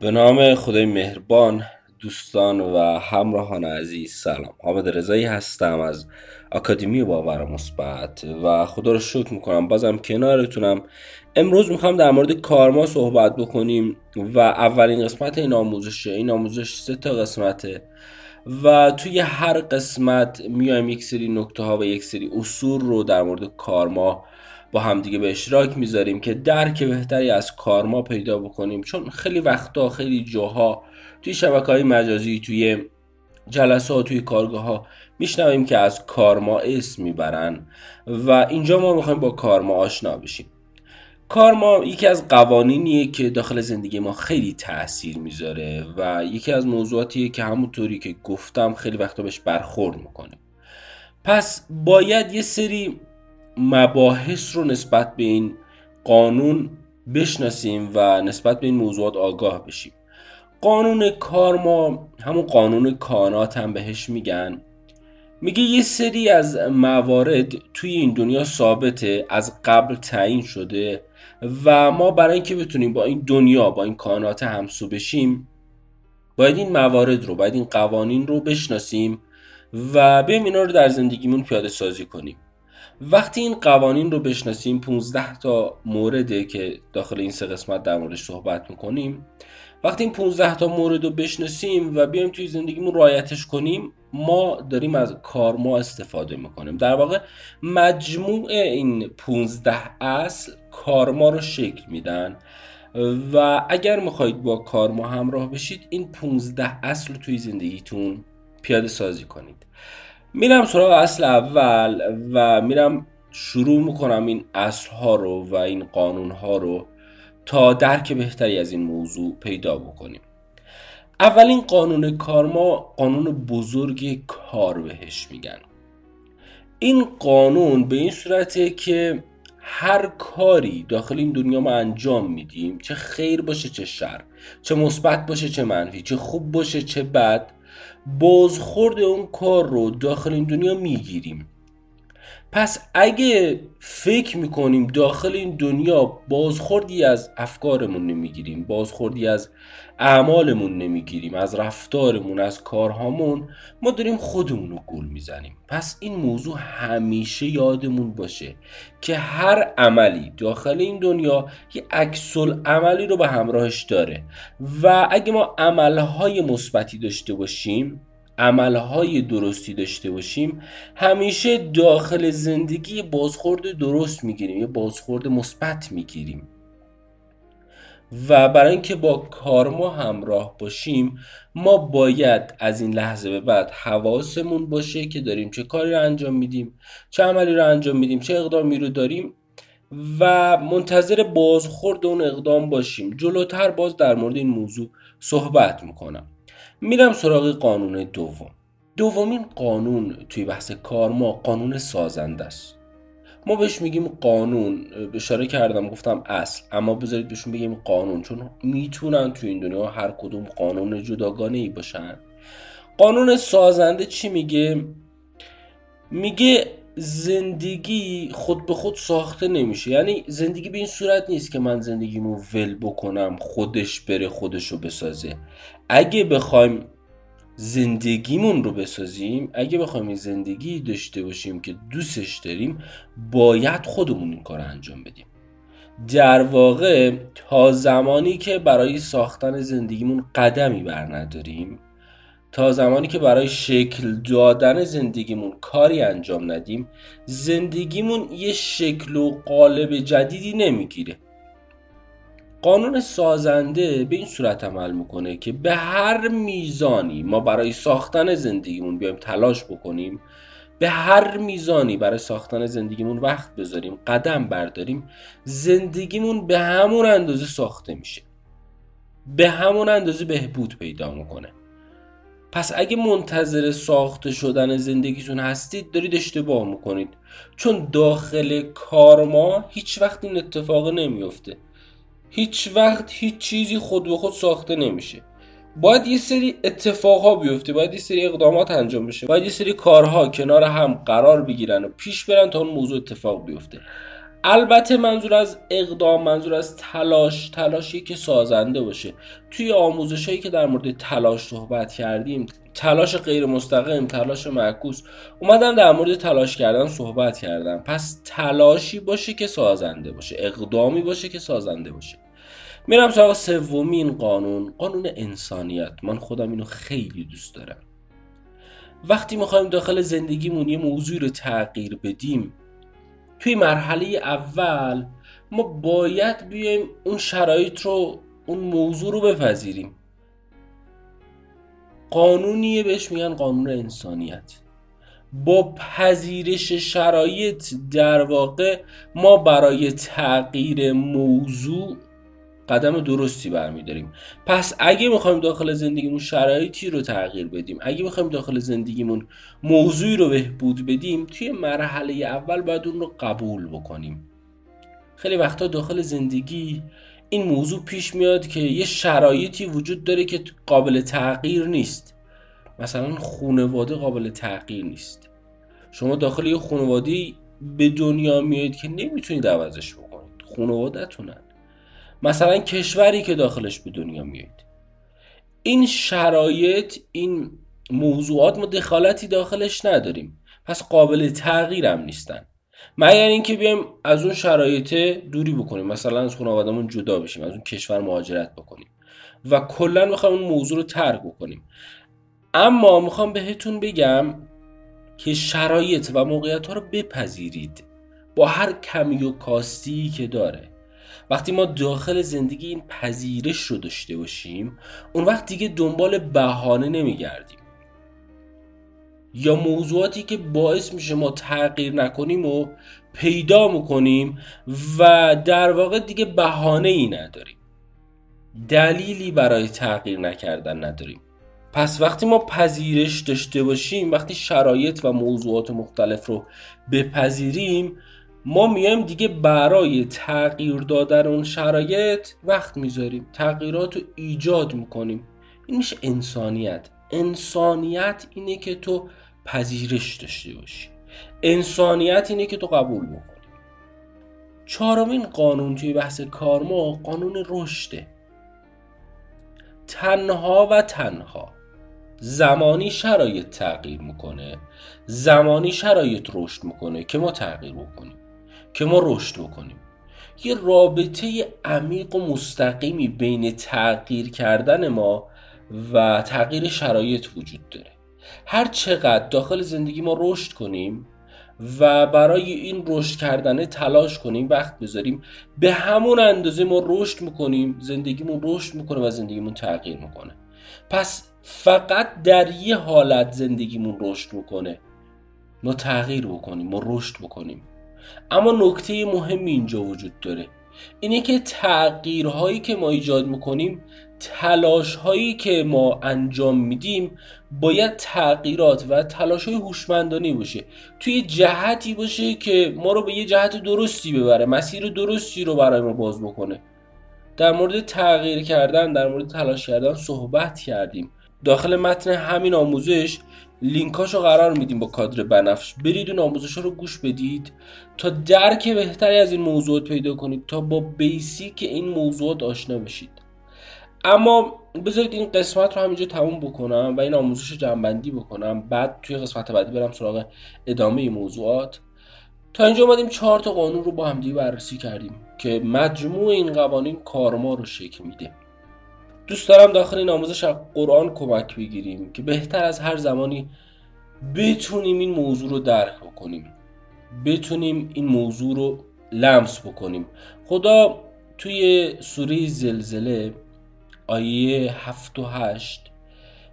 به نام خدای مهربان دوستان و همراهان عزیز سلام. حامد رضایی هستم از آکادمی باور مثبت و خدا رو شکر می‌کنم بازم کنارتونم. امروز می‌خوام در مورد کارما صحبت بکنیم و اولین قسمت این آموزشه این آموزش سه تا قسمته و توی هر قسمت میایم یک سری نکته ها و یک سری اصول رو در مورد کارما با همدیگه به اشتراک می‌ذاریم که درک بهتری از کارما پیدا بکنیم. چون خیلی وقتا خیلی جاها توی شبکه های مجازی توی جلسه ها توی کارگاه ها میشنویم که از کارما اسم می‌برن و اینجا ما می‌خوایم با کارما آشنا بشیم. کارما یکی از قوانینیه که داخل زندگی ما خیلی تاثیر می‌ذاره و یکی از موضوعاتیه که همونطوری که گفتم خیلی وقتا بهش برخورد می‌کنیم. پس باید یه سری مباحث رو نسبت به این قانون بشناسیم و نسبت به این موضوعات آگاه بشیم. قانون کارما همون قانون کانات هم بهش میگن. میگه یه سری از موارد توی این دنیا ثابته از قبل تعیین شده و ما برای اینکه بتونیم با این دنیا با این کانات همسو بشیم باید این موارد رو باید این قوانین رو بشناسیم و بیایم اینا رو در زندگیمون پیاده سازی کنیم. وقتی این قوانین رو بشناسیم 15 تا مورده که داخل این سه قسمت در موردش صحبت می‌کنیم. وقتی این 15 تا مورد رو بشناسیم و بیایم توی زندگیمون رایتش کنیم ما داریم از کارما استفاده می‌کنیم. در واقع مجموع این 15 اصل کارما رو شکل میدن. و اگر می‌خواهید با کارما همراه بشید این 15 اصل رو توی زندگیتون پیاده سازی کنید. میرم سراغ اصل اول و میرم شروع می‌کنم این اصل ها رو و این قانون ها رو تا درک بهتری از این موضوع پیدا بکنیم. اولین قانون کارما قانون بزرگ کار بهش میگن. این قانون به این صورته که هر کاری داخل این دنیا ما انجام میدیم چه خیر باشه چه شر چه مثبت باشه چه منفی چه خوب باشه چه بد بازخورد اون کار رو داخل این دنیا می‌گیریم. پس اگه فکر می‌کنیم داخل این دنیا بازخوردی از افکارمون نمی‌گیریم بازخوردی از اعمالمون نمی‌گیریم از رفتارمون از کارهامون ما داریم خودمون رو گول می‌زنیم. پس این موضوع همیشه یادمون باشه که هر عملی داخل این دنیا یه عکس عملی رو به همراهش داره و اگه ما عملهای مثبتی داشته باشیم عملهای درستی داشته باشیم همیشه داخل زندگی بازخورد درست می‌گیریم یه بازخورد مثبت می‌گیریم. و برای اینکه با کارما همراه باشیم ما باید از این لحظه به بعد حواسمون باشه که داریم چه کاری رو انجام میدیم چه عملی رو انجام میدیم چه اقدامی رو داریم و منتظر بازخورد اون اقدام باشیم. جلوتر باز در مورد این موضوع صحبت می‌کنم. میرم سراغ قانون دوم. دومین قانون توی بحث کار ما قانون سازنده است ما بهش میگیم قانون اشاره کردم گفتم اصل اما بذارید بهشون بگیم قانون چون می‌تونن توی این دنیا هر کدوم قانون جداگانه ای باشن. قانون سازنده چی میگه؟ میگه زندگی خود به خود ساخته نمیشه. یعنی زندگی به این صورت نیست که من زندگیمو ول بکنم خودش بره خودشو بسازه. اگه بخوایم زندگیمون رو بسازیم اگه بخوایم زندگی داشته باشیم که دوستش داریم باید خودمون این کار انجام بدیم. در واقع تا زمانی که برای ساختن زندگیمون قدمی بر نداریم تا زمانی که برای شکل دادن زندگیمون کاری انجام ندیم زندگیمون یه شکل و قالب جدیدی نمی‌گیره. قانون سازنده به این صورت عمل می‌کنه که به هر میزانی ما برای ساختن زندگیمون بیایم تلاش بکنیم به هر میزانی برای ساختن زندگیمون وقت بذاریم قدم برداریم زندگیمون به همون اندازه ساخته میشه. به همون اندازه بهبود پیدا می‌کنه. پس اگه منتظر ساخته شدن زندگیتون هستید دارید اشتباه می‌کنید. چون داخل کار ما هیچ وقت این اتفاق نمیفته هیچ وقت هیچ چیزی خود به خود ساخته نمیشه. باید یه سری اتفاقها بیفته باید یه سری اقدامات انجام بشه باید یه سری کارها کنار هم قرار بگیرن و پیش برن تا اون موضوع اتفاق بیفته. البته منظور از اقدام منظور از تلاش تلاشی که سازنده باشه. توی آموزش هایی که در مورد تلاش صحبت کردیم تلاش غیر مستقیم تلاش معکوس اومدم در مورد تلاش کردن صحبت کردم. پس تلاشی باشه که سازنده باشه اقدامی باشه که سازنده باشه. میرم سراغ سومین قانون قانون انسانیت. من خودم اینو خیلی دوست دارم. وقتی می‌خوایم داخل زندگیمون یه موضوع رو تغییر بدیم توی مرحله اول ما باید بیایم اون شرایط رو اون موضوع رو بپذیریم. قانونیه بهش میگن قانون انسانیت. با پذیرش شرایط در واقع ما برای تغییر موضوع قدم درستی برمیداریم. پس اگه می‌خوایم داخل زندگیمون شرایطی رو تغییر بدیم اگه می‌خوایم داخل زندگیمون موضوعی رو بهبود بدیم توی مرحله اول باید اون رو قبول بکنیم. خیلی وقتا داخل زندگی این موضوع پیش میاد که یه شرایطی وجود داره که قابل تغییر نیست. مثلا خانواده قابل تغییر نیست. شما داخل یه خانواده به دنیا میاد که نمی‌تونید عوضش بکنید. خانوادهتونن. مثلا کشوری که داخلش به دنیا میایید. این شرایط این موضوعات ما دخالتی داخلش نداریم. پس قابل تغییرم نیستن. مگر اینکه بیایم از اون شرایط دوری بکنیم. مثلا از خانوادهمون جدا بشیم از اون کشور مهاجرت بکنیم. و کلا می‌خوایم اون موضوع رو ترک بکنیم. اما می‌خوام بهتون بگم که شرایط و موقعیت ها رو بپذیرید. با هر کمی و کاستی که داره. وقتی ما داخل زندگی این پذیرش رو داشته باشیم اون وقت دیگه دنبال بهانه نمیگردیم. یا موضوعاتی که باعث میشه ما تغییر نکنیم و پیدا می‌کنیم و در واقع دیگه بهانه ای نداریم. دلیلی برای تغییر نکردن نداریم. پس وقتی ما پذیرش داشته باشیم وقتی شرایط و موضوعات مختلف رو بپذیریم ما میایم دیگه برای تغییر دادن اون شرایط وقت می‌ذاریم. تغییرات رو ایجاد می‌کنیم. این میشه انسانیت. انسانیت اینه که تو پذیرش داشته باشی. انسانیت اینه که تو قبول بکنی. چهارمین قانون توی بحث کارما قانون رشده. تنها و تنها. زمانی شرایط تغییر می‌کنه زمانی شرایط رشد می‌کنه که ما تغییر بکنیم. که ما رشد بکنیم. یه رابطه عمیق و مستقیمی بین تغییر کردن ما و تغییر شرایط وجود داره. هر چقدر داخل زندگی ما رشد کنیم و برای این رشد کردنه تلاش کنیم وقت بذاریم به همون اندازه ما رشد می‌کنیم زندگیمون رشد می‌کنه و زندگیمون تغییر می‌کنه. پس فقط در یه حالت زندگیمون رشد می‌کنه ما تغییر بکنیم ما رشد بکنیم. اما نکته مهمی اینجا وجود داره. اینه که تغییرهایی که ما ایجاد می‌کنیم تلاش هایی که ما انجام میدیم باید تغییرات و تلاش های هوشمندانه باشه. توی جهتی باشه که ما رو به یه جهت درستی ببره مسیر درستی رو برای ما باز بکنه. در مورد تغییر کردن در مورد تلاش کردن صحبت کردیم. داخل متن همین آموزش لینکاشو قرار میدیم با کادر بنفش. برید اون آموزش رو گوش بدید. تا درک بهتری از این موضوعات پیدا کنید. تا با بیسیک این موضوعات آشنا بشید. اما بذارید این قسمت رو همینجا تموم بکنم و این آموزش رو جنبندی بکنم. بعد توی قسمت بعدی برم سراغ ادامه موضوعات. تا اینجا اومدیم چهار تا قانون رو با همدیگه بررسی کردیم که مجموع این قوانین کارما رو شکل میده. دوست دارم داخل این آموزش از قرآن کمک بگیریم که بهتر از هر زمانی بتونیم این موضوع رو درک بکنیم. بتونیم این موضوع رو لمس بکنیم. خدا توی سوره زلزله آیه هفت و هشت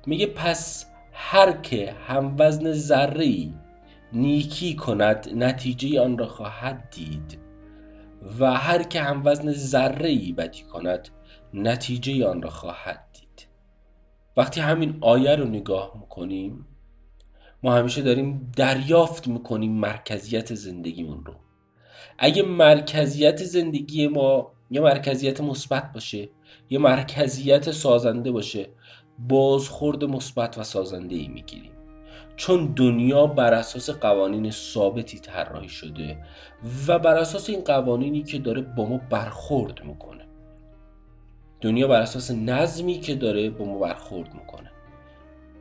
میگه پس هر که هم وزن ذره نیکی کند نتیجه آن را خواهد دید. و هر که هم وزن ذره بدی کند نتیجه آن را خواهد دید. وقتی همین آیه رو نگاه می‌کنیم ما همیشه داریم دریافت می‌کنیم مرکزیت زندگیمون رو. اگه مرکزیت زندگی ما یه مرکزیت مثبت باشه یه مرکزیت سازنده باشه بازخورد مثبت و سازنده ای می‌گیریم. چون دنیا بر اساس قوانین ثابتی طراحی شده و بر اساس این قوانینی که داره با ما برخورد می‌کنه. دنیا بر اساس نظمی که داره با ما برخورد می‌کنه.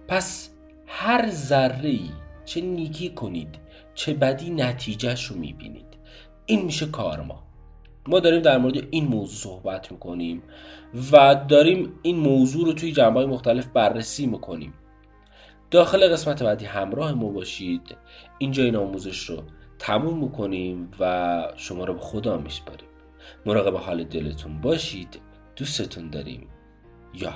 پس هر ذره ای چه نیکی کنید چه بدی نتیجهش رو می‌بینید. این میشه کارما ما. داریم در مورد این موضوع صحبت می‌کنیم و داریم این موضوع رو توی جنبه مختلف بررسی می‌کنیم. داخل قسمت بعدی همراه ما باشید. اینجا این آموزش رو تموم می‌کنیم و شما رو به خدا میسپاریم. مراقب حال دلتون باشید. دوستتون داریم یا